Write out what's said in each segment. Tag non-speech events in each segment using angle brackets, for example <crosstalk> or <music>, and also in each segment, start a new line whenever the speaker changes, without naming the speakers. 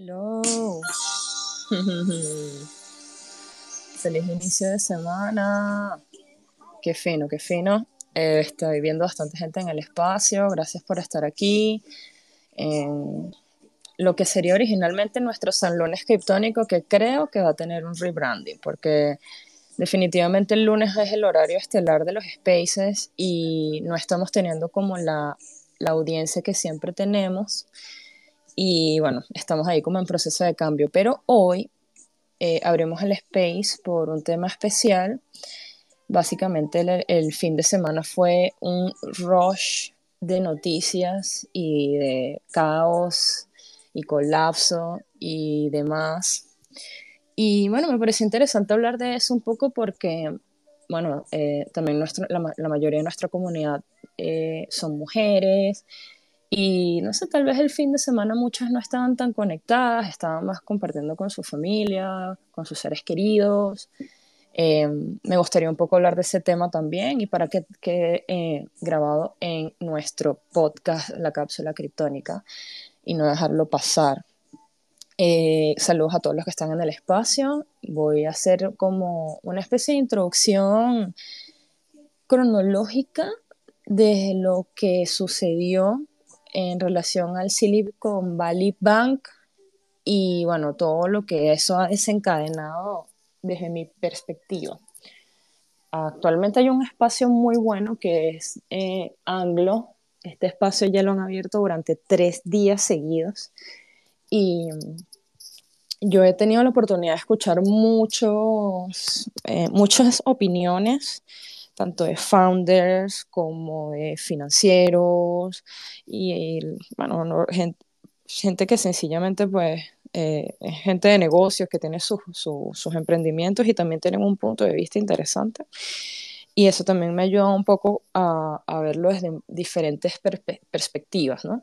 Hello. <laughs> Feliz inicio de semana. Qué fino, qué fino. Eh, estoy viendo bastante gente en el espacio. Gracias por estar aquí. Lo que sería originalmente nuestro salón escriptónico, que creo que va a tener un rebranding, porque definitivamente el lunes es el horario estelar de los spaces y no estamos teniendo como la, la audiencia que siempre tenemos. Y bueno, estamos ahí como en proceso de cambio, pero hoy eh, abrimos el space por un tema especial. Básicamente el, el, fin de semana fue un rush de noticias y de caos y colapso y demás. Y bueno, me pareció interesante hablar de eso un poco porque, bueno, eh, también nuestro, la, la, mayoría de nuestra comunidad eh, son mujeres y no sé, tal vez el fin de semana muchas no estaban tan conectadas, estaban más compartiendo con su familia, con sus seres queridos. Eh, me gustaría un poco hablar de ese tema también y para que quede eh, grabado en nuestro podcast, La Cápsula Criptónica, y no dejarlo pasar. Eh, saludos a todos los que están en el espacio. Voy a hacer como una especie de introducción cronológica de lo que sucedió en relación al Silicon Valley Bank y bueno, todo lo que eso ha desencadenado desde mi perspectiva. Actualmente hay un espacio muy bueno que es eh, Anglo. Este espacio ya lo han abierto durante tres días seguidos y yo he tenido la oportunidad de escuchar muchos, eh, muchas opiniones tanto de founders como de financieros y, bueno, gente, gente, que sencillamente pues eh, es gente de negocios que tiene sus, sus emprendimientos y también tienen un punto de vista interesante. Y eso también me ayuda un poco a, a verlo desde diferentes perspe perspectivas, ¿no?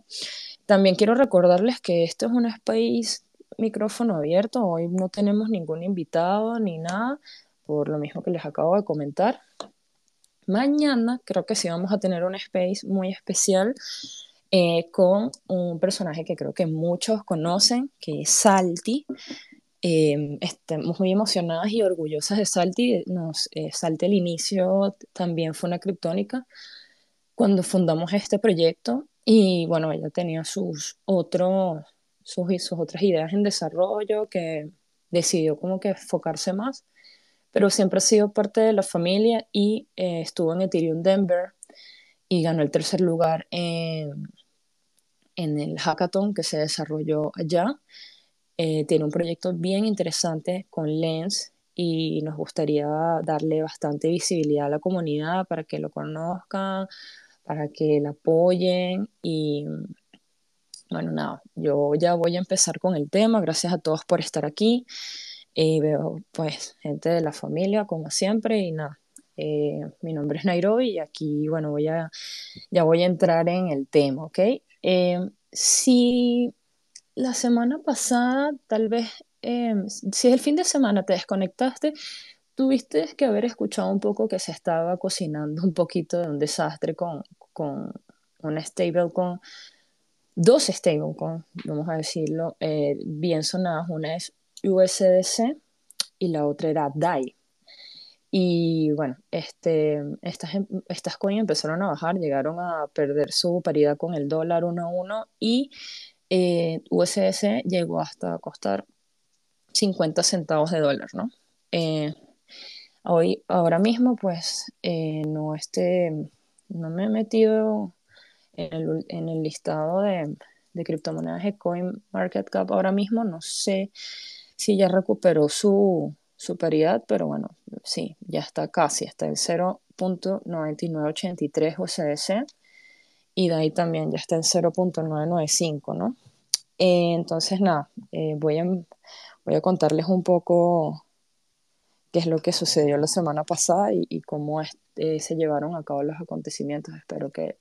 También quiero recordarles que esto es un space micrófono abierto, hoy no tenemos ningún invitado ni nada, por lo mismo que les acabo de comentar. Mañana creo que sí vamos a tener un space muy especial eh, con un personaje que creo que muchos conocen, que es Salty. Eh, estamos muy emocionadas y orgullosas de Salty. Nos, eh, Salty al inicio también fue una criptónica cuando fundamos este proyecto y bueno, ella tenía sus, otros, sus, sus otras ideas en desarrollo que decidió como que enfocarse más pero siempre ha sido parte de la familia y eh, estuvo en Ethereum Denver y ganó el tercer lugar en, en el hackathon que se desarrolló allá. Eh, tiene un proyecto bien interesante con Lens y nos gustaría darle bastante visibilidad a la comunidad para que lo conozcan, para que la apoyen y bueno, nada, yo ya voy a empezar con el tema. Gracias a todos por estar aquí. Y veo pues gente de la familia como siempre y nada. Eh, mi nombre es Nairobi y aquí, bueno, voy a, ya voy a entrar en el tema, ¿ok? Eh, si la semana pasada, tal vez, eh, si el fin de semana te desconectaste, tuviste que haber escuchado un poco que se estaba cocinando un poquito de un desastre con, con una stablecoin, dos stablecoins, vamos a decirlo, bien sonadas. Una es USDC y la otra era DAI. Y bueno, este, estas, em, estas coins empezaron a bajar, llegaron a perder su paridad con el dólar 1 a 1 y eh, USDC llegó hasta costar 50 centavos de dólar, ¿no? Eh, hoy, ahora mismo, pues, eh, no, este, no me he metido en el, en el listado de, de criptomonedas de CoinMarketCap ahora mismo, no sé sí ya recuperó su, su paridad, pero bueno, sí, ya está casi, está el 0.9983 USDC y de ahí también ya está en 0.995, ¿no? Eh, entonces, nada, eh, voy, a, voy a contarles un poco qué es lo que sucedió la semana pasada y, cómo este, se llevaron a cabo los acontecimientos. Espero que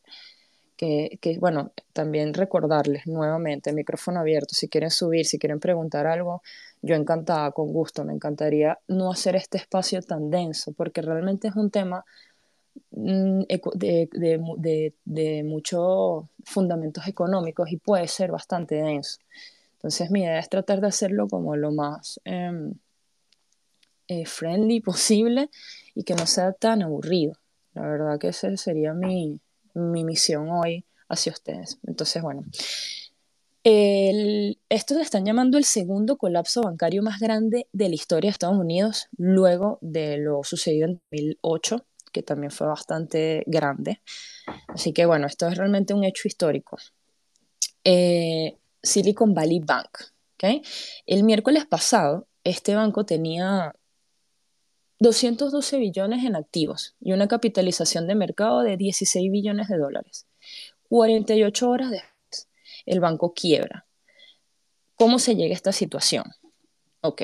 que, que, bueno, también recordarles nuevamente, micrófono abierto, si quieren subir, si quieren preguntar algo, yo encantada, con gusto, me encantaría no hacer este espacio tan denso, porque realmente es un tema mm, de, de, de, muchos fundamentos económicos y puede ser bastante denso. Entonces mi idea es tratar de hacerlo como lo más em, eh, friendly <laughs> posible y que no sea tan aburrido. La verdad que esa sería mi, mi misión hoy hacia ustedes. Entonces, bueno, el, esto están llamando el segundo colapso bancario más grande de la historia de Estados Unidos, luego de lo sucedido en 2008, que también fue bastante grande. Así que bueno, esto es realmente un hecho histórico. Eh, Silicon Valley Bank. El miércoles pasado, este banco tenía 212 billones en activos y una capitalización de mercado de 16 billones de dólares. 48 horas después el banco quiebra. ¿Cómo se llega a esta situación? Ok.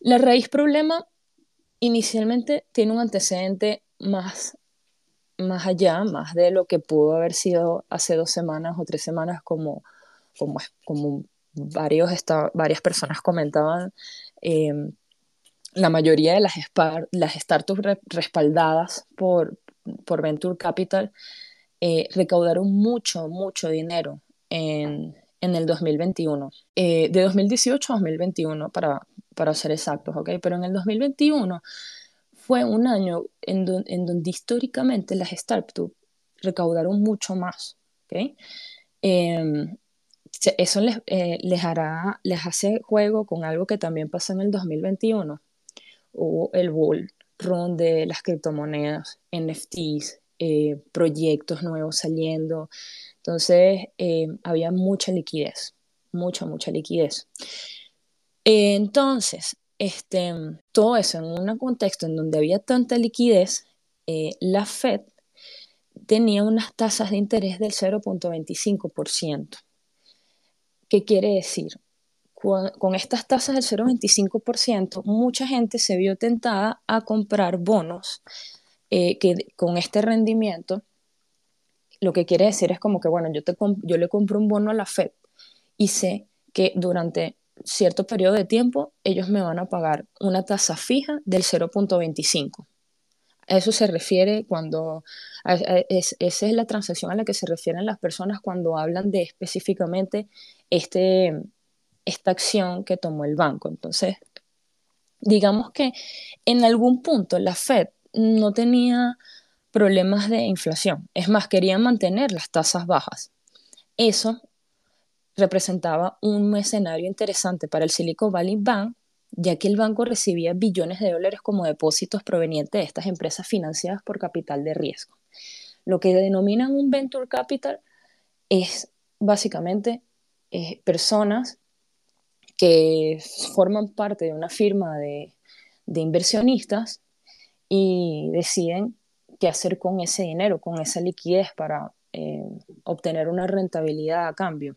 La raíz problema inicialmente tiene un antecedente más, más allá, más de lo que pudo haber sido hace dos semanas o tres semanas, como, como, como varios varias personas comentaban. Eh, la mayoría de las, las startups respaldadas por, por Venture Capital eh, recaudaron mucho, mucho dinero en, en el 2021, eh, de 2018 a 2021 para, para ser exactos, ¿ok? Pero en el 2021 fue un año en, en donde históricamente las startups recaudaron mucho más, ¿ok? Em, eso les, eh, les, hará, les hace juego con algo que también pasó en el 2021. Hubo el bull run de las criptomonedas, NFTs, eh, proyectos nuevos saliendo, entonces, eh, había mucha liquidez, mucha, mucha liquidez. entonces, este, todo eso en un contexto en donde había tanta liquidez, eh, la Fed tenía unas tasas de interés del 0.25%. ¿Qué quiere decir? Con, estas tasas del 0.25%, mucha gente se vio tentada a comprar bonos eh, que con este rendimiento lo que quiere decir es como que, bueno, yo, te yo le compro un bono a la Fed y sé que durante cierto periodo de tiempo ellos me van a pagar una tasa fija del 0.25. A eso se refiere cuando, esa es la transacción a la que se refieren las personas cuando hablan de específicamente este, esta acción que tomó el banco. Entonces, digamos que en algún punto la Fed no tenía problemas de inflación. Es más, querían mantener las tasas bajas. Eso representaba un escenario interesante para el Silicon Valley Bank, ya que el banco recibía billones de dólares como depósitos provenientes de estas empresas financiadas por capital de riesgo. Lo que denominan un venture capital es básicamente eh, personas que forman parte de una firma de, de inversionistas y deciden qué hacer con ese dinero, con esa liquidez para eh, obtener una rentabilidad a cambio.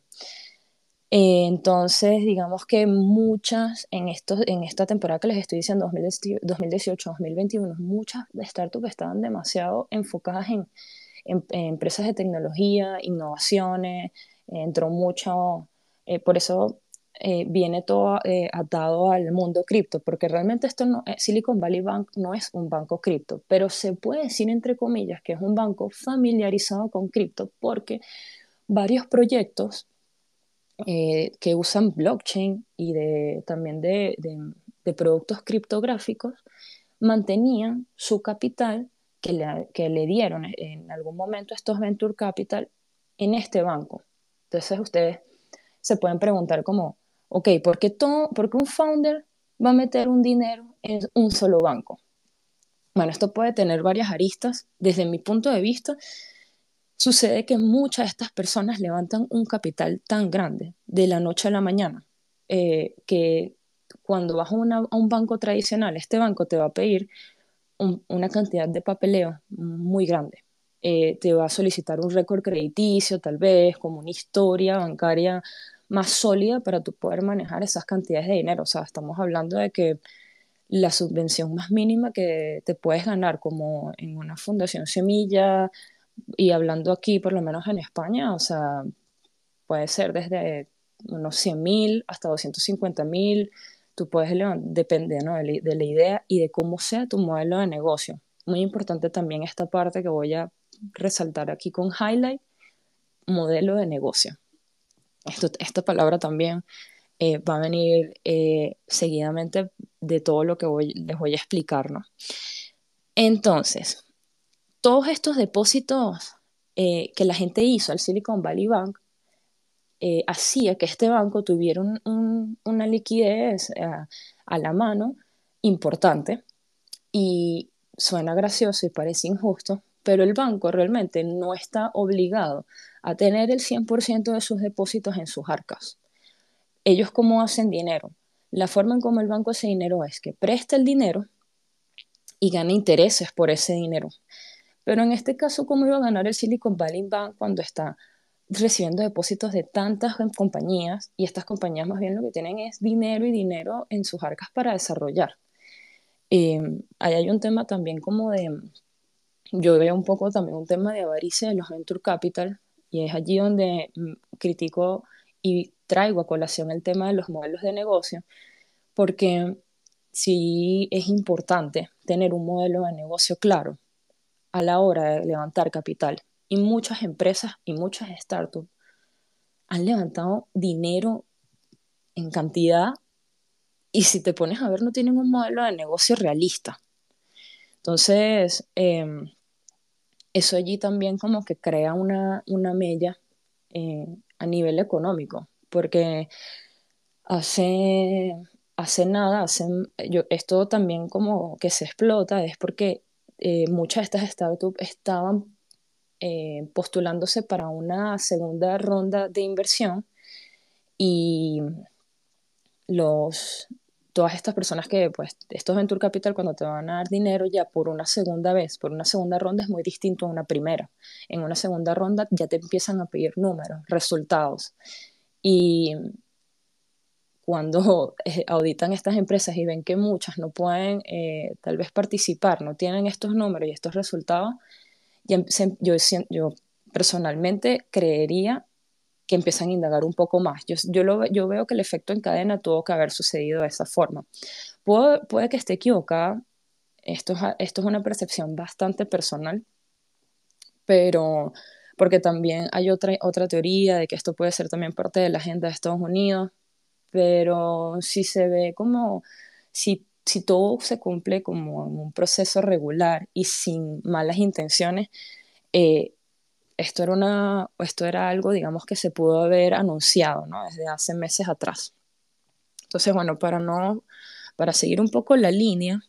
Eh, entonces, digamos que muchas, en, estos, en esta temporada que les estoy diciendo, 2018-2021, muchas startups estaban demasiado enfocadas en, empresas de tecnología, innovaciones, entró mucho, eh, por eso eh, viene todo eh, atado al mundo cripto, porque realmente esto no, eh, Silicon Valley Bank no es un banco cripto, pero se puede decir entre comillas que es un banco familiarizado con cripto, porque varios proyectos que usan blockchain y de, también de, de, productos criptográficos mantenían su capital que le, que le dieron en algún momento estos venture capital en este banco. Entonces ustedes se pueden preguntar cómo ok, ¿por qué, todo, un founder va a meter un dinero en un solo banco? Bueno, esto puede tener varias aristas. Desde mi punto de vista, sucede que muchas de estas personas levantan un capital tan grande de la noche a la mañana eh, que cuando vas a, un banco tradicional, este banco te va a pedir una cantidad de papeleo muy grande. Eh, te va a solicitar un récord crediticio, tal vez, como una historia bancaria más sólida para tú poder manejar esas cantidades de dinero. O sea, estamos hablando de que la subvención más mínima que te puedes ganar como en una fundación semilla y hablando aquí por lo menos en España, o sea, puede ser desde unos 100 mil hasta 250 mil, tú puedes, depender ¿no? de, de la idea y de cómo sea tu modelo de negocio. Muy importante también esta parte que voy a resaltar aquí con highlight, modelo de negocio. Esta palabra también eh, va a venir eh, seguidamente de todo lo que les voy a explicar, ¿no? Entonces, todos estos depósitos eh, que la gente hizo al Silicon Valley Bank hacía que este banco tuviera una liquidez a la mano importante y suena gracioso y parece injusto, pero el banco realmente no está obligado a tener el 100% de sus depósitos en sus arcas ellos cómo hacen dinero. La forma en cómo el banco hace dinero es que presta el dinero y gana intereses por ese dinero. Pero en este caso, ¿cómo iba a ganar el Silicon Valley Bank cuando está recibiendo depósitos de tantas compañías y estas compañías más bien lo que tienen es dinero y dinero en sus arcas para desarrollar? Eh, ahí hay un tema también como de, yo veo un poco también un tema de avaricia de los venture capital y es allí donde mm, critico y traigo a colación el tema de los modelos de negocio, porque sí es importante tener un modelo de negocio claro a la hora de levantar capital. Y muchas empresas y muchas startups han levantado dinero en cantidad y si te pones a ver no tienen un modelo de negocio realista. Entonces, em, eso allí también como que crea una, una mella eh, a nivel económico porque hace, nada, hace, esto también como que se explota, es porque eh, muchas de estas startups estaban eh, postulándose para una segunda ronda de inversión y los, todas estas personas que, pues, estos Venture Capital, cuando te van a dar dinero ya por una segunda vez, por una segunda ronda es muy distinto a una primera. En una segunda ronda ya te empiezan a pedir números, resultados. Y cuando <laughs> eh, auditan estas empresas y ven que muchas no pueden eh, tal vez participar, no tienen estos números y estos resultados, yo, yo personalmente creería que empiezan a indagar un poco más. Yo, yo, lo, yo veo que el efecto en cadena tuvo que haber sucedido de esa forma. Puede, puede que esté equivocada, esto, esto es una percepción bastante personal, pero porque también hay otra, otra teoría de que esto puede ser también parte de la agenda de Estados Unidos, pero si se ve como, si, si todo se cumple como en un proceso regular y sin malas intenciones, eh, esto, era una, esto era algo, digamos, que se pudo haber anunciado ¿no? desde hace meses atrás. Entonces, bueno, para, no, para seguir un poco la línea,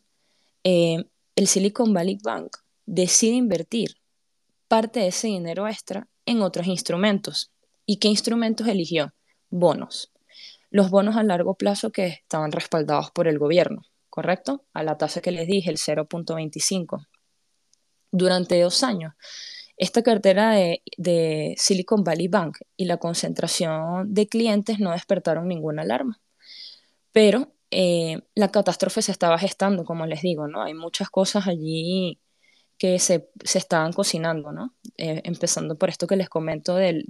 eh, el Silicon Valley Bank decide invertir parte de ese dinero extra en otros instrumentos. ¿Y qué instrumentos eligió? Bonos. Los bonos a largo plazo que estaban respaldados por el gobierno, ¿correcto? A la tasa que les dije, el 0.25. Durante dos años, esta cartera de, Silicon Valley Bank y la concentración de clientes no despertaron ninguna alarma. Pero eh, la catástrofe se estaba gestando, como les digo, ¿no? Hay muchas cosas allí que se, se estaban cocinando, ¿no? Eh, empezando por esto que les comento de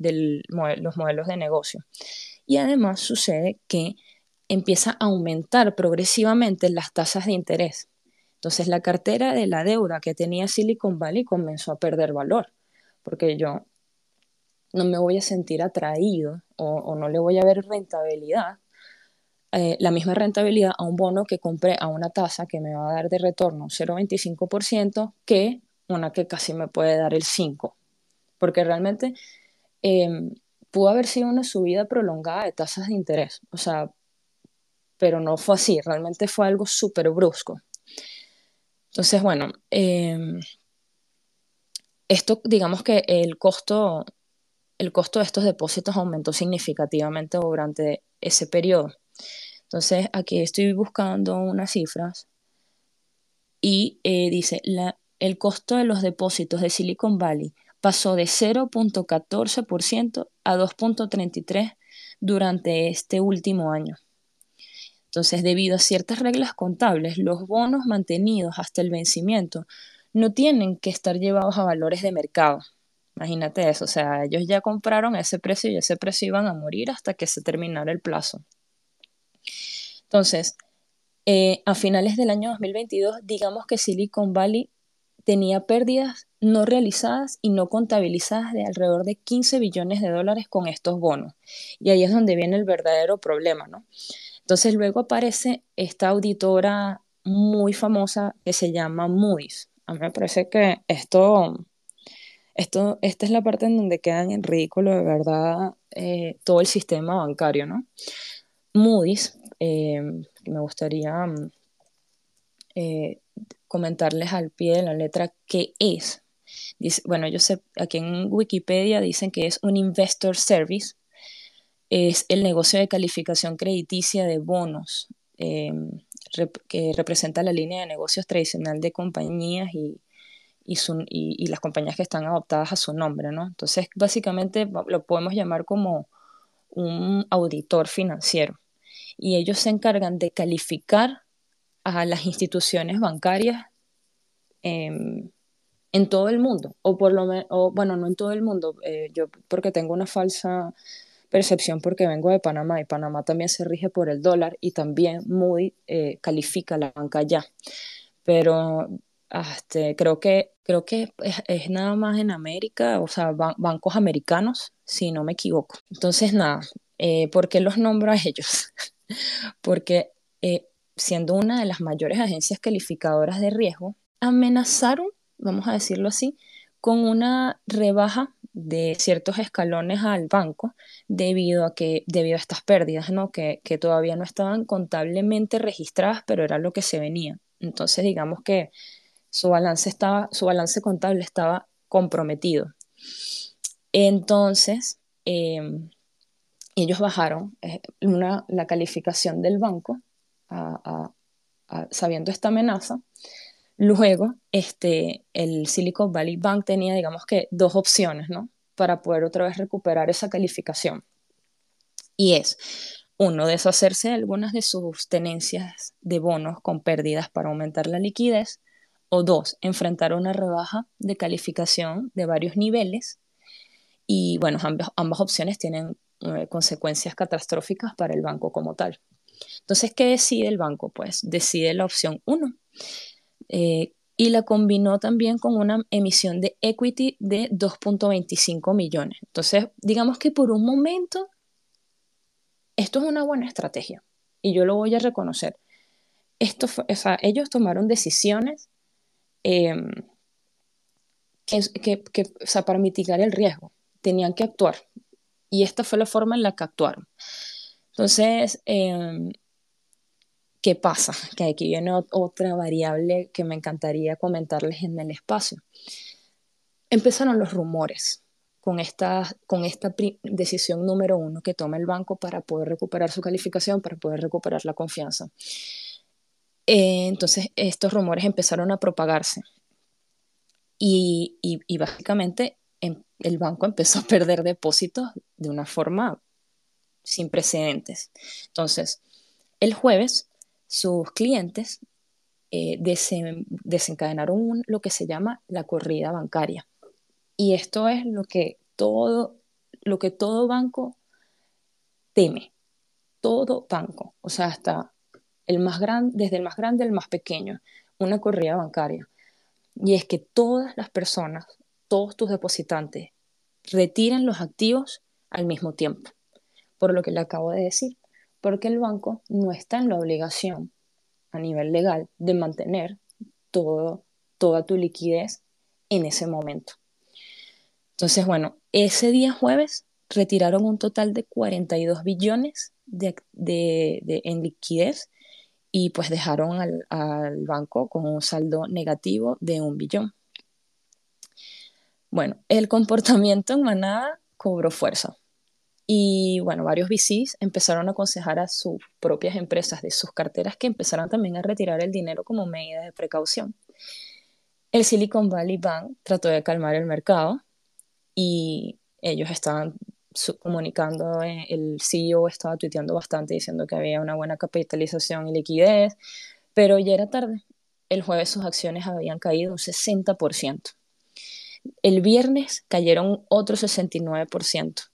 los modelos de negocio. Y además sucede que empieza a aumentar progresivamente las tasas de interés. Entonces la cartera de la deuda que tenía Silicon Valley comenzó a perder valor, porque yo no me voy a sentir atraído o, no le voy a ver rentabilidad, eh, la misma rentabilidad a un bono que compré a una tasa que me va a dar de retorno 0,25% que una que casi me puede dar el 5%. Porque realmente em, pudo haber sido una subida prolongada de tasas de interés. O sea, pero no fue así. Realmente fue algo súper brusco. Entonces, bueno, em, esto, digamos que el costo, el costo de estos depósitos aumentó significativamente durante ese periodo. Entonces, aquí estoy buscando unas cifras y eh, dice, el costo de los depósitos de Silicon Valley pasó de 0.14% a 2.33% durante este último año. Entonces, debido a ciertas reglas contables, los bonos mantenidos hasta el vencimiento no tienen que estar llevados a valores de mercado. Imagínate eso, o sea, ellos ya compraron ese precio y ese precio iban a morir hasta que se terminara el plazo. Entonces, eh, a finales del año 2022, digamos que Silicon Valley tenía pérdidas no realizadas y no contabilizadas de alrededor de 15 billones de dólares con estos bonos. Y ahí es donde viene el verdadero problema, ¿no? Entonces luego aparece esta auditora muy famosa que se llama Moody's. A mí me parece que esto, esto esta es la parte en donde quedan en ridículo de verdad eh, todo el sistema bancario, ¿no? Moody's, eh, me gustaría eh, comentarles al pie de la letra qué es. Bueno, yo sé, aquí en Wikipedia dicen que es un investor service, es el negocio de calificación crediticia de bonos, que representa la línea de negocios tradicional de compañías y, y, las compañías que están adoptadas a su nombre, ¿no? Entonces, básicamente lo podemos llamar como un auditor financiero. Y ellos se encargan de calificar a las instituciones bancarias em, en todo el mundo, o por lo menos, bueno, no en todo el mundo, eh, yo porque tengo una falsa percepción porque vengo de Panamá y Panamá también se rige por el dólar y también muy eh, califica la banca ya. Pero este, creo que, creo que es, nada más en América, o sea, bancos americanos, si no me equivoco. Entonces, nada, eh, ¿por qué los nombro a ellos? <laughs> porque eh, siendo una de las mayores agencias calificadoras de riesgo, amenazaron, vamos a decirlo así, con una rebaja de ciertos escalones al banco debido a que debido a estas pérdidas, ¿no? Que, que todavía no estaban contablemente registradas, pero era lo que se venía. Entonces, digamos que su balance estaba, su balance contable estaba comprometido. Entonces, em, ellos bajaron eh, una, la calificación del banco sabiendo esta amenaza. Luego, este, el Silicon Valley Bank tenía, digamos que, dos opciones, ¿no? Para poder otra vez recuperar esa calificación. Y es, uno, deshacerse de algunas de sus tenencias de bonos con pérdidas para aumentar la liquidez. O dos, enfrentar una rebaja de calificación de varios niveles. Y bueno, ambas opciones tienen eh, consecuencias catastróficas para el banco como tal. Entonces, ¿qué decide el banco? Pues decide la opción 1 eh, y la combinó también con una emisión de equity de 2.25 millones. Entonces, digamos que por un momento esto es una buena estrategia y yo lo voy a reconocer. Esto o sea, ellos tomaron decisiones em, que, o sea, para mitigar el riesgo. Tenían que actuar y esta fue la forma en la que actuaron. Entonces, em, ¿qué pasa? Que aquí viene otra variable que me encantaría comentarles en el espacio. Empezaron los rumores con esta, con esta decisión número uno que toma el banco para poder recuperar su calificación, para poder recuperar la confianza. Eh, entonces, estos rumores empezaron a propagarse y, y básicamente em, el banco empezó a perder depósitos de una forma sin precedentes. Entonces, el jueves, sus clientes eh, desencadenaron lo que se llama la corrida bancaria. Y esto es lo que todo, lo que todo banco teme. Todo banco, o sea, hasta el más grande, desde el más grande al más pequeño, una corrida bancaria. Y es que todas las personas todos tus depositantes retiren los activos al mismo tiempo, por lo que le acabo de decir, porque el banco no está en la obligación a nivel legal de mantener todo, toda tu liquidez en ese momento. Entonces, bueno, ese día jueves retiraron un total de 42 billones de, en liquidez y pues dejaron al, al banco con un saldo negativo de un billón. Bueno, el comportamiento en manada cobró fuerza. Y bueno, varios VCs empezaron a aconsejar a sus propias empresas de sus carteras que empezaran también a retirar el dinero como medida de precaución. El Silicon Valley Bank trató de calmar el mercado y ellos estaban comunicando, eh, el CEO estaba tuiteando bastante diciendo que había una buena capitalización y liquidez, pero ya era tarde. El jueves sus acciones habían caído un 60%. El viernes cayeron otro 69%.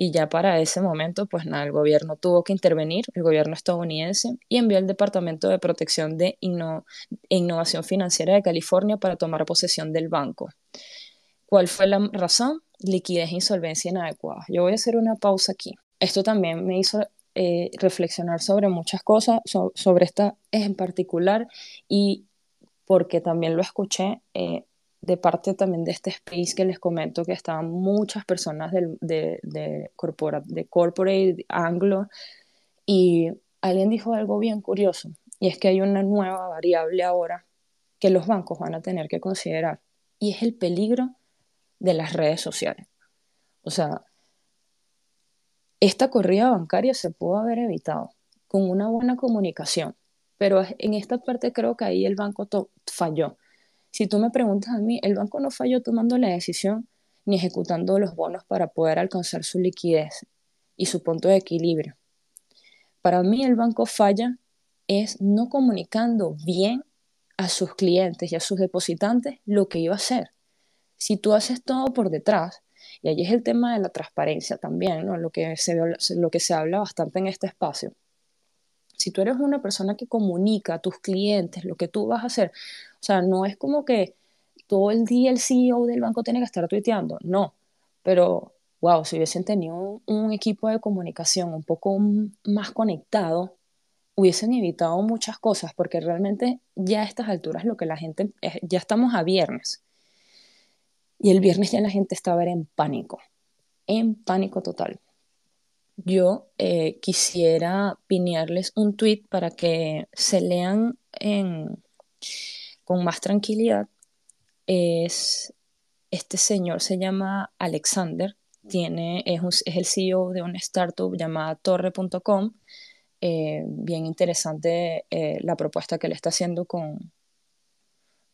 Y ya para ese momento, pues nada, el gobierno tuvo que intervenir, el gobierno estadounidense, y envió al Departamento de Protección de e Innovación Financiera de California para tomar posesión del banco. ¿Cuál fue la razón? Liquidez e insolvencia inadecuada. Yo voy a hacer una pausa aquí. Esto también me hizo eh, reflexionar sobre muchas cosas, sobre esta en particular, y porque también lo escuché eh, de parte también de este space que les comento que estaban muchas personas de, de, de, de corporate, anglo, y alguien dijo algo bien curioso, y es que hay una nueva variable ahora que los bancos van a tener que considerar, y es el peligro de las redes sociales. O sea, esta corrida bancaria se pudo haber evitado con una buena comunicación, pero en esta parte creo que ahí el banco falló si tú me preguntas a mí, el banco no falló tomando la decisión ni ejecutando los bonos para poder alcanzar su liquidez y su punto de equilibrio. Para mí el banco falla es no comunicando bien a sus clientes y a sus depositantes lo que iba a hacer. Si tú haces todo por detrás, y ahí es el tema de la transparencia también, ¿no? lo, que se, lo que se habla bastante en este espacio. Si tú eres una persona que comunica a tus clientes lo que tú vas a hacer, o sea, no es como que todo el día el CEO del banco tiene que estar tuiteando, no, pero wow, si hubiesen tenido un, equipo de comunicación un poco más conectado, hubiesen evitado muchas cosas, porque realmente ya a estas alturas lo que la gente, ya estamos a viernes, y el viernes ya la gente estaba en pánico, en pánico total. Yo eh, quisiera pinearles un tweet para que se lean con más tranquilidad es este señor se llama Alexander, tiene, es, el CEO de una startup llamada torre.com. Eh, bien interesante eh, la propuesta que le está haciendo con,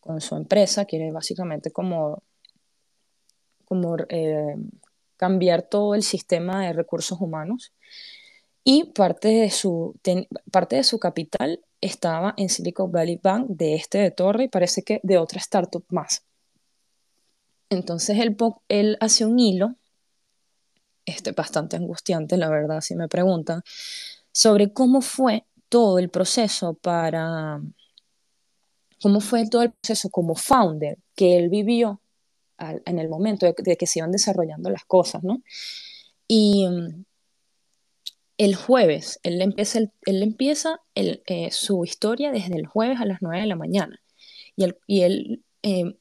con su empresa. Quiere básicamente como, como cambiar todo el sistema de recursos humanos. Y parte de su, parte de su capital estaba en Silicon Valley Bank de este de Torre y parece que de otra startup más. Entonces él, él hace un hilo, este bastante angustiante, la verdad, si me preguntan, sobre cómo fue todo el proceso para, cómo fue todo el proceso como founder que él vivió en el momento de, que se iban desarrollando las cosas, ¿no? Y el jueves, él empieza, él empieza eh, su historia desde el jueves a las 9 de la mañana. Y él, y él em,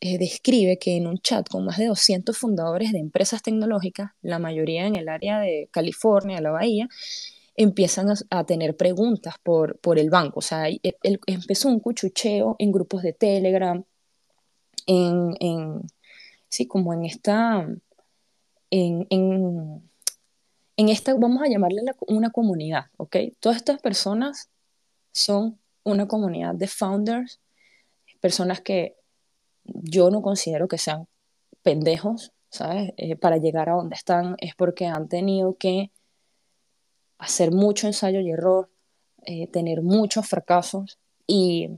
eh, describe que en un chat con más de 200 fundadores de empresas tecnológicas, la mayoría en el área de California, la Bahía, empiezan a, tener preguntas por, por, el banco. O sea, él, empezó un cuchucheo en grupos de Telegram, en, en sí, como en esta, en, en en esta, vamos a llamarle una comunidad, ¿ok? Todas estas personas son una comunidad de founders, personas que yo no considero que sean pendejos, ¿sabes? Eh, para llegar a donde están es porque han tenido que hacer mucho ensayo y error, eh, tener muchos fracasos y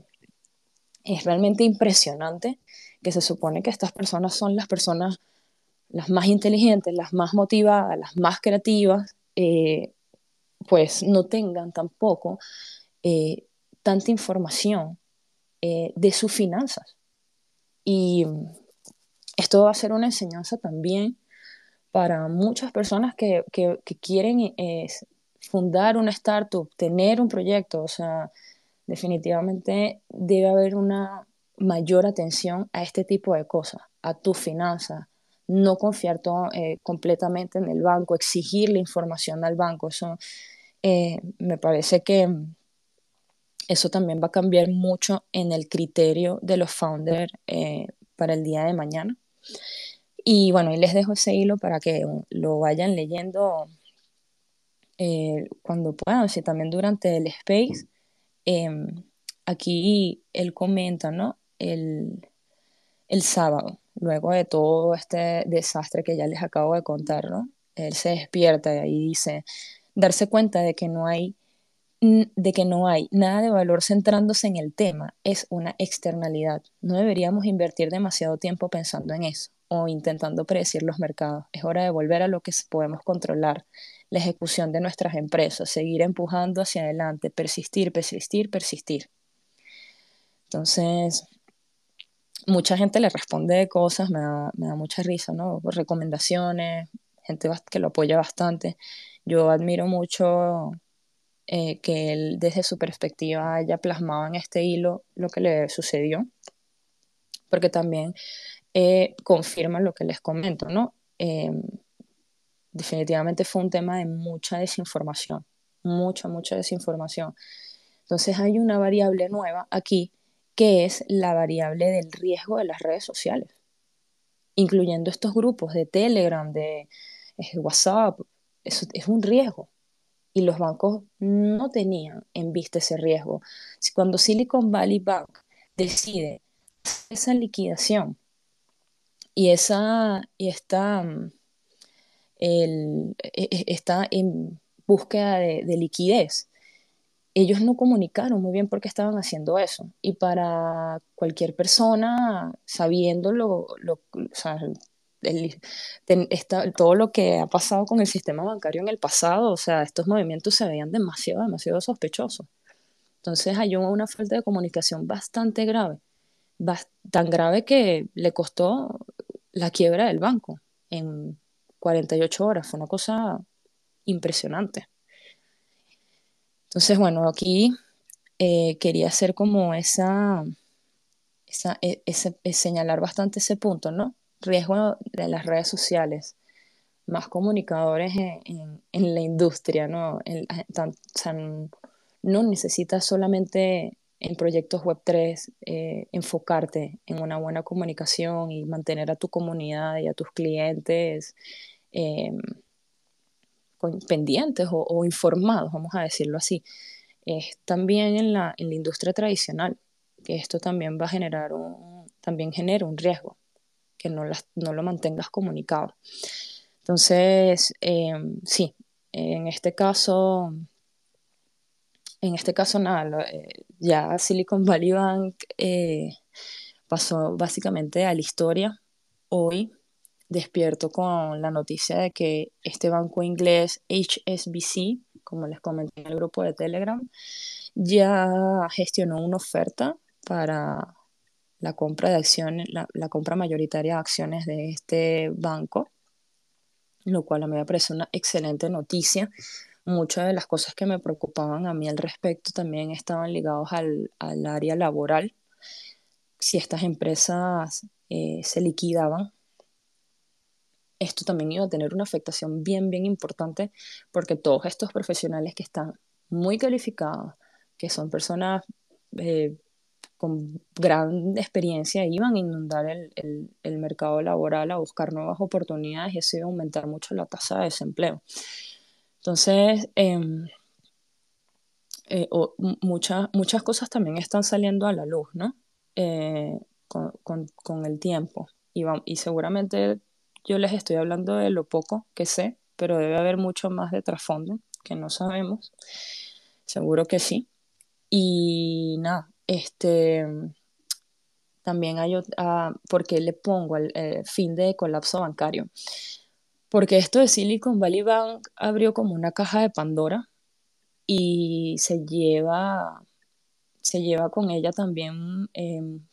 es realmente impresionante que se supone que estas personas son las personas las más inteligentes, las más motivadas, las más creativas, eh, pues no tengan tampoco eh, tanta información eh, de sus finanzas. Y esto va a ser una enseñanza también para muchas personas que, que, quieren fundar una startup, tener un proyecto, o sea, definitivamente debe haber una mayor atención a este tipo de cosas, a tus finanzas, no confiar todo, eh, completamente en el banco, exigir la información al banco. Eso eh, me parece que eso también va a cambiar mucho en el criterio de los founders eh, para el día de mañana. Y bueno, ahí les dejo ese hilo para que lo vayan leyendo cuando puedan, si también durante el space. Em, aquí él comenta, ¿no? El, el sábado luego de todo este desastre que ya les acabo de contar, ¿no? Él se despierta y dice, darse cuenta de que no hay de que no hay nada de valor centrándose en el tema es una externalidad. No deberíamos invertir demasiado tiempo pensando en eso. o intentando predecir los mercados. Es hora de volver a lo que podemos controlar, la ejecución de nuestras empresas, seguir empujando hacia adelante, persistir, persistir, persistir. Entonces, mucha gente le responde de cosas, me da, me da mucha risa, ¿no? Recomendaciones, gente que lo apoya bastante. Yo admiro mucho eh, que él desde su perspectiva haya plasmado en este hilo lo que le sucedió, porque también eh, confirma lo que les comento, ¿no? Em, definitivamente fue un tema de mucha desinformación, mucha, mucha desinformación. Entonces hay una variable nueva aquí que es la variable del riesgo de las redes sociales, incluyendo estos grupos de Telegram, de WhatsApp. Eso es un riesgo. Y los bancos no tenían en vista ese riesgo. Cuando Silicon Valley Bank decide esa liquidación y, esa, mm, e, e, está en búsqueda de liquidez, ellos no comunicaron muy bien por qué estaban haciendo eso. Y para cualquier persona, sabiendo lo, lo todo lo que ha pasado con el sistema bancario en el pasado, o sea, estos movimientos se veían demasiado, demasiado sospechosos. Entonces hay una falta de comunicación bastante grave, tan grave que le costó la quiebra del banco en 48 horas. Fue una cosa impresionante. Entonces, bueno, aquí eh, quería hacer como esa, esa, e, e, señalar bastante ese punto, ¿no? Riesgo de las redes sociales, más comunicadores en, en, la industria, ¿no? no necesitas solamente en proyectos Web3 eh, enfocarte en una buena comunicación y mantener a tu comunidad y a tus clientes eh, pendientes o, informados, vamos a decirlo así. Es también en la, en la industria tradicional, que esto también va a generar un, también genera un riesgo, que no, no lo mantengas comunicado. Entonces, em, sí, en este caso, en este caso nada, eh, ya Silicon Valley Bank eh, pasó básicamente a la historia hoy despierto con la noticia de que este banco inglés HSBC, como les comenté en el grupo de Telegram, ya gestionó una oferta para la compra de acciones, la, compra mayoritaria de acciones de este banco, lo cual a mí me parece una excelente noticia. Muchas de las cosas que me preocupaban a mí al respecto también estaban ligados al, área laboral. Si estas empresas eh, se liquidaban, esto también iba a tener una afectación bien, bien importante porque todos estos profesionales que están muy calificados, que son personas eh, con gran experiencia, iban a inundar el, mercado laboral a buscar nuevas oportunidades y eso iba a aumentar mucho la tasa de desempleo. Entonces, em, eh, muchas, muchas cosas también están saliendo a la luz, ¿no? Eh, con, el tiempo. Y seguramente yo les estoy hablando de lo poco que sé, pero debe haber mucho más de trasfondo que no sabemos. Seguro que sí. Y nada, este también hay otra, ¿por qué le pongo el, fin de colapso bancario? Porque esto de Silicon Valley Bank abrió como una caja de Pandora y se lleva, se lleva con ella también em,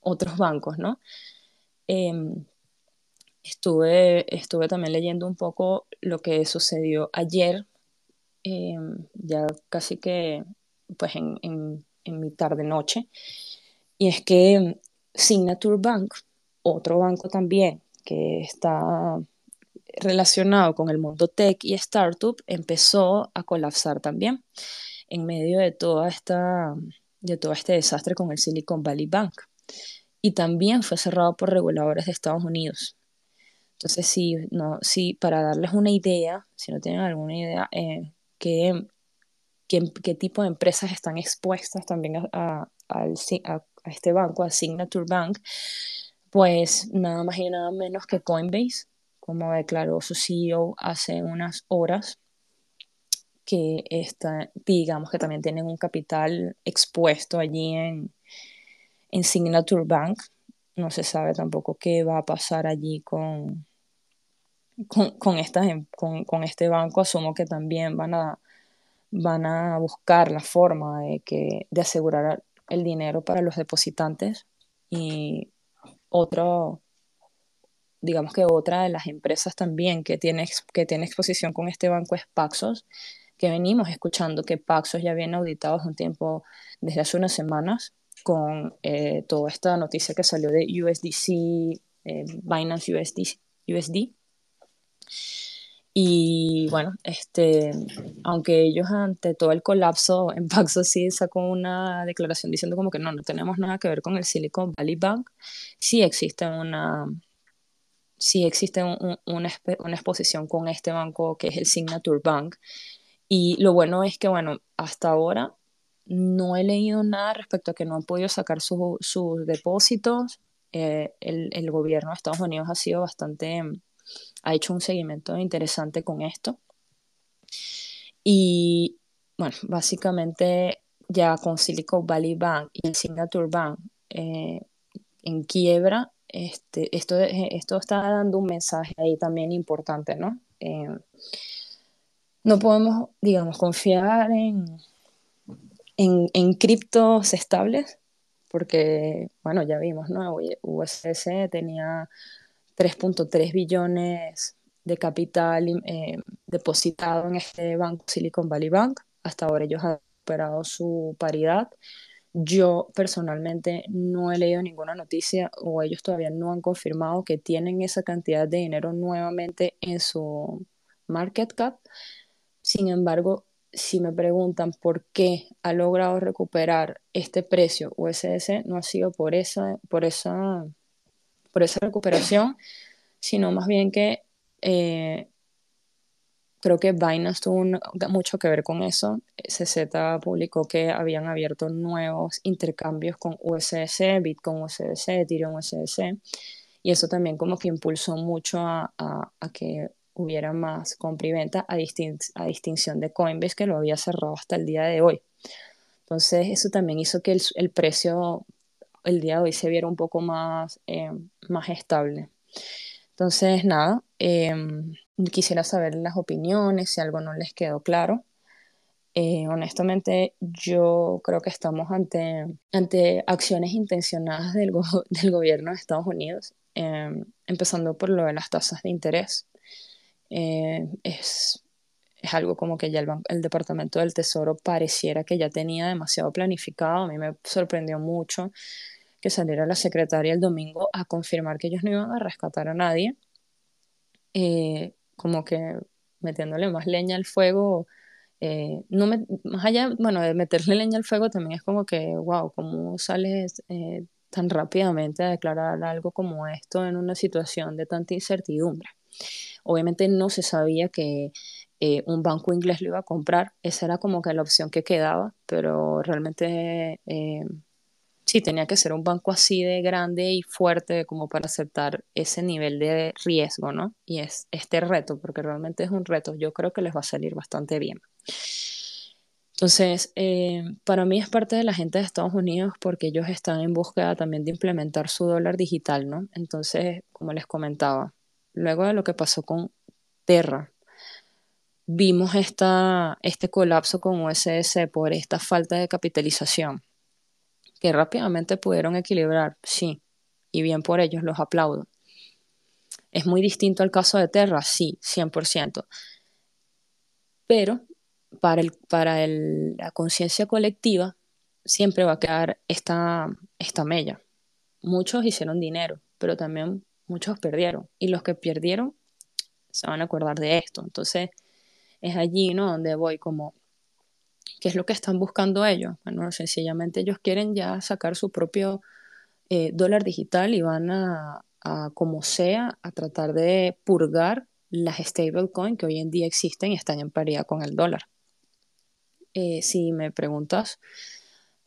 otros bancos, ¿no? Em, estuve, estuve también leyendo un poco lo que sucedió ayer, em, ya casi que pues en, en, en mi tarde-noche, y es que Signature Bank, otro banco también que está relacionado con el mundo tech y startup, empezó a colapsar también en medio de toda esta de todo este desastre con el Silicon Valley Bank. Y también fue cerrado por reguladores de Estados Unidos. Entonces, sí, no, sí, para darles una idea, si no tienen alguna idea, eh, qué, qué, tipo de empresas están expuestas también a, a, este banco, a Signature Bank, pues nada más y nada menos que Coinbase, como declaró su CEO hace unas horas, que está, digamos que también tienen un capital expuesto allí en, en Signature Bank, no se sabe tampoco qué va a pasar allí con, con, con, em, con, con este banco. Asumo que también van a, van a buscar la forma de, que, de asegurar el dinero para los depositantes y otro, digamos que otra de las empresas también que tiene, que tiene exposición con este banco es Paxos, que venimos escuchando que Paxos ya viene auditado hace un tiempo, desde hace unas semanas, con eh, toda esta noticia que salió de USDC, eh, Binance USD. Y bueno, este, aunque ellos ante todo el colapso en Paxos sí sacó una declaración diciendo como que no, no tenemos nada que ver con el Silicon Valley Bank, sí existe una, sí existe una, una, exposición con este banco que es el Signature Bank. Y lo bueno es que, bueno, hasta ahora no he leído nada respecto a que no han podido sacar sus depósitos. Eh, el, el, gobierno de Estados Unidos ha sido bastante, ha hecho un seguimiento interesante con esto. Y bueno, básicamente ya con Silicon Valley Bank y el Signature Bank eh, en quiebra, este, esto, esto está dando un mensaje ahí también importante, ¿no? Eh, no podemos, digamos, confiar en, en, criptos estables, porque, bueno, ya vimos, ¿no? USS tenía 3.3 billones de capital eh, depositado en este banco Silicon Valley Bank. Hasta ahora ellos han superado su paridad. Yo personalmente no he leído ninguna noticia o ellos todavía no han confirmado que tienen esa cantidad de dinero nuevamente en su market cap. Sin embargo, si me preguntan por qué ha logrado recuperar este precio USS, no ha sido por esa, por esa, por esa recuperación, sino más bien que eh, creo que Binance tuvo mucho que ver con eso. CZ publicó que habían abierto nuevos intercambios con USS, Bitcoin USS, Ethereum USS, y eso también como que impulsó mucho a, a, que hubiera más compra y venta a, distinción de Coinbase que lo había cerrado hasta el día de hoy. Entonces eso también hizo que el precio el día de hoy se viera un poco más, eh, más estable. Entonces, nada, eh, quisiera saber las opiniones, si algo no les quedó claro. Eh, honestamente, yo creo que estamos ante, ante acciones intencionadas del, <laughs> del gobierno de Estados Unidos, empezando por lo de las tasas de interés. Eh, es, es, algo como que ya el, el, Departamento del Tesoro pareciera que ya tenía demasiado planificado. A mí me sorprendió mucho que saliera la secretaria el domingo a confirmar que ellos no iban a rescatar a nadie, eh, como que metiéndole más leña al fuego. Eh, no me, más allá, bueno, de meterle leña al fuego también es como que, wow, ¿cómo sales tan rápidamente a declarar algo como esto en una situación de tanta incertidumbre? Obviamente no se sabía que eh, un banco inglés lo iba a comprar, esa era como que la opción que quedaba, pero realmente eh, sí tenía que ser un banco así de grande y fuerte como para aceptar ese nivel de riesgo, ¿no? Y es este reto, porque realmente es un reto, yo creo que les va a salir bastante bien. Entonces, eh, para mí es parte de la gente de Estados Unidos porque ellos están en búsqueda también de implementar su dólar digital, ¿no? Entonces, como les comentaba, luego de lo que pasó con Terra, vimos esta, este colapso con USS por esta falta de capitalización, que rápidamente pudieron equilibrar, sí, y bien por ellos, los aplaudo. ¿Es muy distinto al caso de Terra? Sí, 100%. Pero para, el, para el, la conciencia colectiva siempre va a quedar esta, esta mella. Muchos hicieron dinero, pero también muchos perdieron y los que perdieron se van a acordar de esto. Entonces es allí, ¿no? Donde voy como, ¿qué es lo que están buscando ellos? Bueno, sencillamente ellos quieren ya sacar su propio eh, dólar digital y van a, como sea, a tratar de purgar las stablecoins que hoy en día existen y están en paridad con el dólar. Eh, si me preguntas,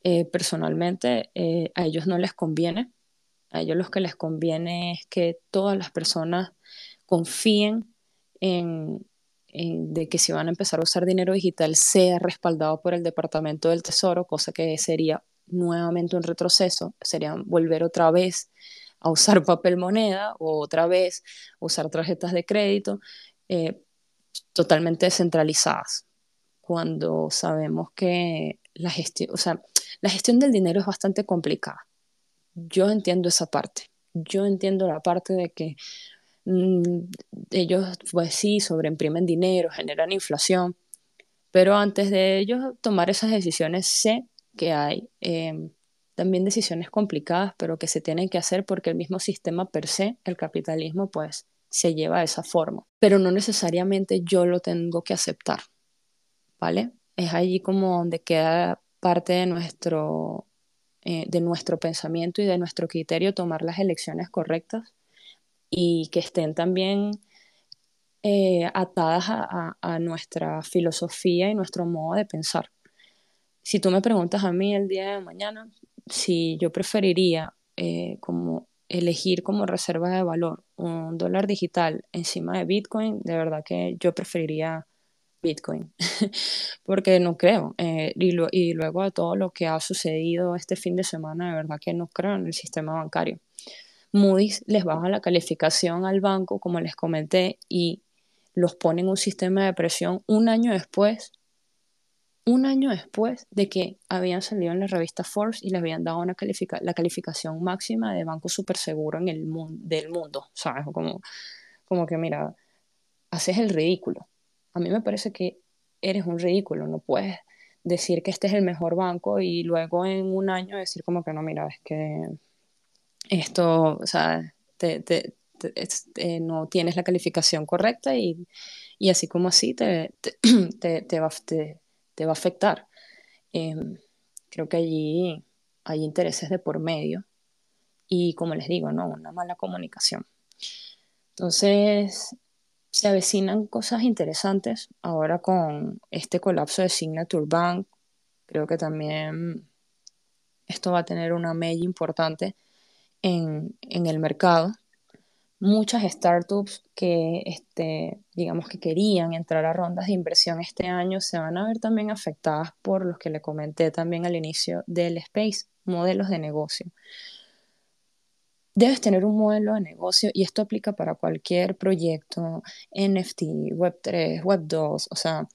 eh, personalmente, a ellos no les conviene a ellos lo que les conviene es que todas las personas confíen en, de que si van a empezar a usar dinero digital sea respaldado por el Departamento del Tesoro, cosa que sería nuevamente un retroceso, sería volver otra vez a usar <laughs> papel moneda o otra vez usar tarjetas de crédito eh, totalmente descentralizadas, cuando sabemos que la gestión, o sea, la gestión del dinero es bastante complicada. Yo entiendo esa parte. Yo entiendo la parte de que mm, ellos, pues sí, sobreimprimen dinero, generan inflación, pero antes de ellos tomar esas decisiones, sé que hay em, también decisiones complicadas, pero que se tienen que hacer porque el mismo sistema per se, el capitalismo, pues se lleva de esa forma. Pero no necesariamente yo lo tengo que aceptar, ¿vale? Es allí como donde queda parte de nuestro, eh, de nuestro pensamiento y de nuestro criterio tomar las elecciones correctas y que estén también eh, atadas a, nuestra filosofía y nuestro modo de pensar. Si tú me preguntas a mí el día de mañana, si yo preferiría eh, como elegir como reserva de valor un dólar digital encima de Bitcoin, de verdad que yo preferiría Bitcoin, <laughs> porque no creo. Eh, y, y, luego de todo lo que ha sucedido este fin de semana, de verdad que no creo en el sistema bancario. Moody's les baja la calificación al banco, como les comenté, y los pone en un sistema de presión un año después un año después de que habían salido en la revista Forbes y les habían dado una la calificación máxima de banco súper seguro en el del mundo, ¿sabes? Como, como que, mira, haces el ridículo. A mí me parece que eres un ridículo, no puedes decir que este es el mejor banco y luego en un año decir como que no, mira, es que esto, o sea, eh, no tienes la calificación correcta y, y así como así te, <clears throat> te, te, va, te, te va a afectar. Em, creo que allí hay intereses de por medio y como les digo, ¿no? Una mala comunicación. Entonces, se avecinan cosas interesantes ahora con este colapso de Signature Bank. Creo que también esto va a tener una mella importante en, el mercado muchas startups que, este, digamos que querían entrar a rondas de inversión este año se van a ver también afectadas por los que le comenté también al inicio del space, modelos de negocio. Debes tener un modelo de negocio y esto aplica para cualquier proyecto, NFT, Web3, Web2, o sea,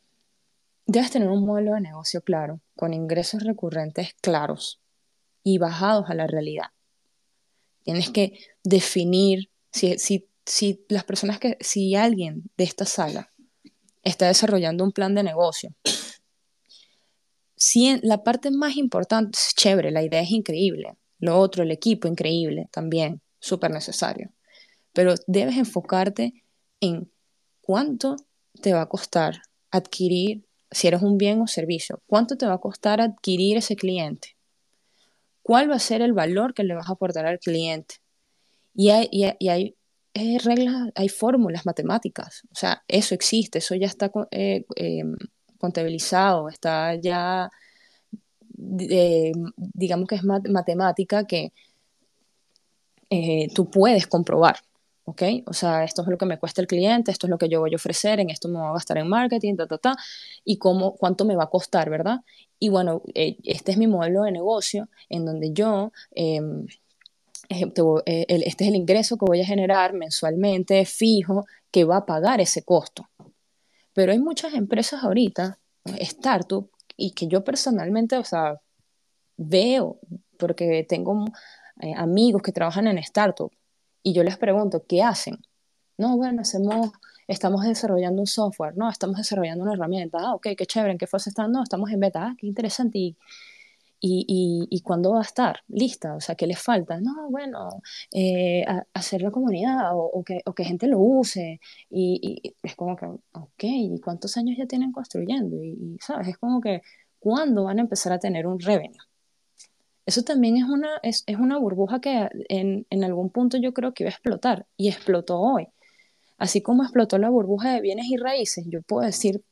debes tener un modelo de negocio claro, con ingresos recurrentes claros y bajados a la realidad. Tienes que definir si, las personas que, si alguien de esta sala está desarrollando un plan de negocio, si la parte más importante es chévere, la idea es increíble, lo otro, el equipo increíble también, súper necesario, pero debes enfocarte en cuánto te va a costar adquirir, si eres un bien o servicio, cuánto te va a costar adquirir ese cliente, cuál va a ser el valor que le vas a aportar al cliente, y hay, reglas, hay fórmulas matemáticas, o sea, eso existe, eso ya está eh, eh, contabilizado, está ya, digamos que es matemática que eh, tú puedes comprobar, ¿ok? O sea, esto es lo que me cuesta el cliente, esto es lo que yo voy a ofrecer, en esto me voy a gastar en marketing, ta, ta, ta, y cómo, cuánto me va a costar, ¿verdad? Y bueno, este es mi modelo de negocio en donde yo em, eh, este es el ingreso que voy a generar mensualmente, fijo, que va a pagar ese costo. Pero hay muchas empresas ahorita, startup, y que yo personalmente, o sea, veo, porque tengo eh, amigos que trabajan en startup, y yo les pregunto, ¿qué hacen? No, bueno, hacemos, estamos desarrollando un software, no, estamos desarrollando una herramienta, ah, ok, qué chévere, ¿en qué fase están? No, estamos en beta, ah, qué interesante, y y, y, cuándo va a estar lista, o sea, ¿qué les falta? No, bueno, eh, hacer la comunidad o, que, o, que, gente lo use y, es como que, ok, ¿y cuántos años ya tienen construyendo? Y, ¿sabes? Es como que, ¿cuándo van a empezar a tener un revenue? Eso también es una, es, es una burbuja que en, en algún punto yo creo que iba a explotar y explotó hoy. Así como explotó la burbuja de bienes y raíces, yo puedo decir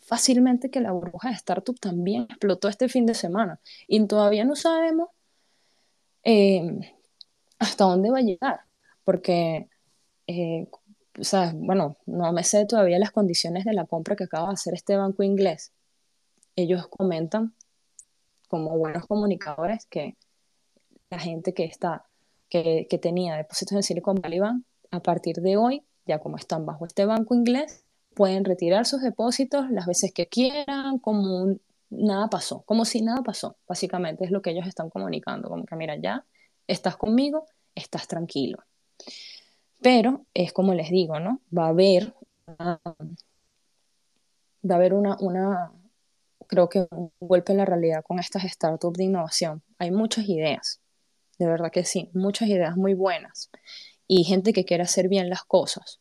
fácilmente que la burbuja de startup también explotó este fin de semana y todavía no sabemos eh, hasta dónde va a llegar, porque, eh, o sea, bueno, no me sé todavía las condiciones de la compra que acaba de hacer este banco inglés. Ellos comentan, como buenos comunicadores, que la gente que está que, tenía depósitos en Silicon Valley Bank, a partir de hoy, ya como están bajo este banco inglés, pueden retirar sus depósitos las veces que quieran, como nada pasó, como si nada pasó, básicamente es lo que ellos están comunicando, como que mira, ya estás conmigo, estás tranquilo. Pero es como les digo, ¿no? Va a haber, va a haber una, una, creo que un golpe en la realidad con estas startups de innovación. Hay muchas ideas, de verdad que sí, muchas ideas muy buenas y gente que quiere hacer bien las cosas.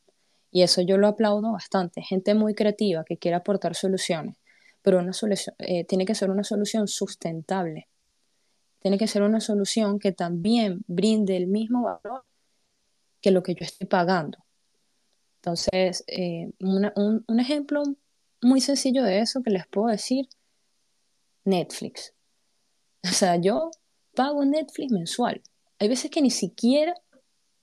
Y eso yo lo aplaudo bastante. Gente muy creativa que quiere aportar soluciones, pero una solución, eh, tiene que ser una solución sustentable. Tiene que ser una solución que también brinde el mismo valor que lo que yo estoy pagando. Entonces, eh, un, un ejemplo muy sencillo de eso que les puedo decir, Netflix. <laughs> O sea, yo pago Netflix mensual. Hay veces que ni siquiera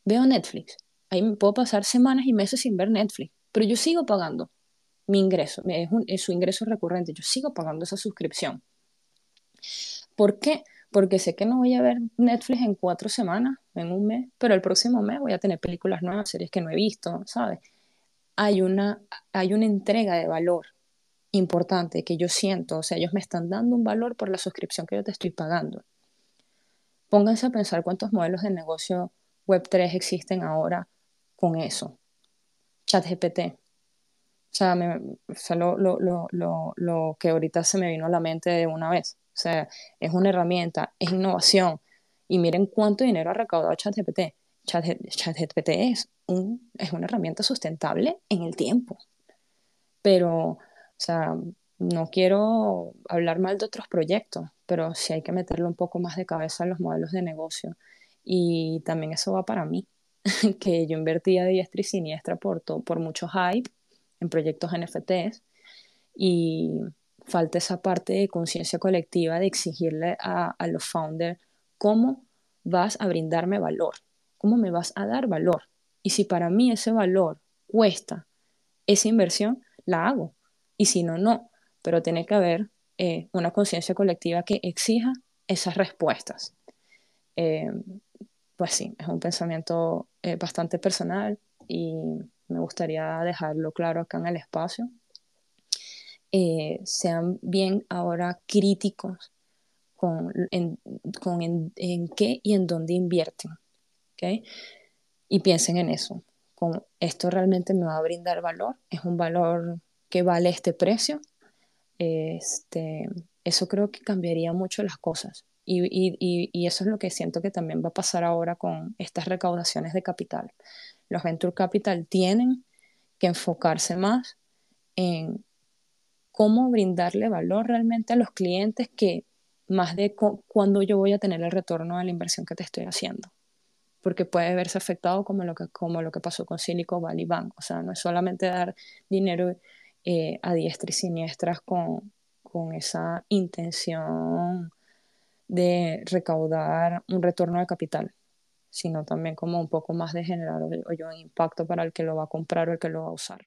veo Netflix. Ahí puedo pasar semanas y meses sin ver Netflix, pero yo sigo pagando mi ingreso, es, es su ingreso recurrente, yo sigo pagando esa suscripción. ¿Por qué? Porque sé que no voy a ver Netflix en cuatro semanas, en un mes, pero el próximo mes voy a tener películas nuevas, series que no he visto, ¿sabes? Hay una, hay una entrega de valor importante que yo siento, o sea, ellos me están dando un valor por la suscripción que yo te estoy pagando. Pónganse a pensar cuántos modelos de negocio Web3 existen ahora con eso. ChatGPT. O sea, me, lo, lo, lo, lo, que ahorita se me vino a la mente de una vez. O sea, es una herramienta, es innovación. Y miren cuánto dinero ha recaudado ChatGPT. ChatGPT es, un, es una herramienta sustentable en el tiempo. Pero, o sea, no quiero hablar mal de otros proyectos, pero sí hay que meterle un poco más de cabeza a los modelos de negocio. Y también eso va para mí, <laughs> que yo invertía diestra y siniestra por, por mucho hype en proyectos NFTs y falta esa parte de conciencia colectiva de exigirle a, a los founders cómo vas a brindarme valor, cómo me vas a dar valor. Y si para mí ese valor cuesta esa inversión, la hago. Y si no, no. Pero tiene que haber eh, una conciencia colectiva que exija esas respuestas. Eh, pues sí, es un pensamiento eh, bastante personal y me gustaría dejarlo claro acá en el espacio. Eh, sean bien ahora críticos con, en, con en, qué y en dónde invierten. ¿okay? Y piensen en eso. Con esto realmente me va a brindar valor. Es un valor que vale este precio. Este, eso creo que cambiaría mucho las cosas. Y, eso es lo que siento que también va a pasar ahora con estas recaudaciones de capital. Los venture capital tienen que enfocarse más en cómo brindarle valor realmente a los clientes que más de cuándo yo voy a tener el retorno de la inversión que te estoy haciendo. Porque puede verse afectado como lo que, como lo que pasó con Silicon Valley Bank. O sea, no es solamente dar dinero eh, a diestra y siniestras con, con esa intención de recaudar un retorno de capital, sino también como un poco más de generar un impacto para el que lo va a comprar o el que lo va a usar.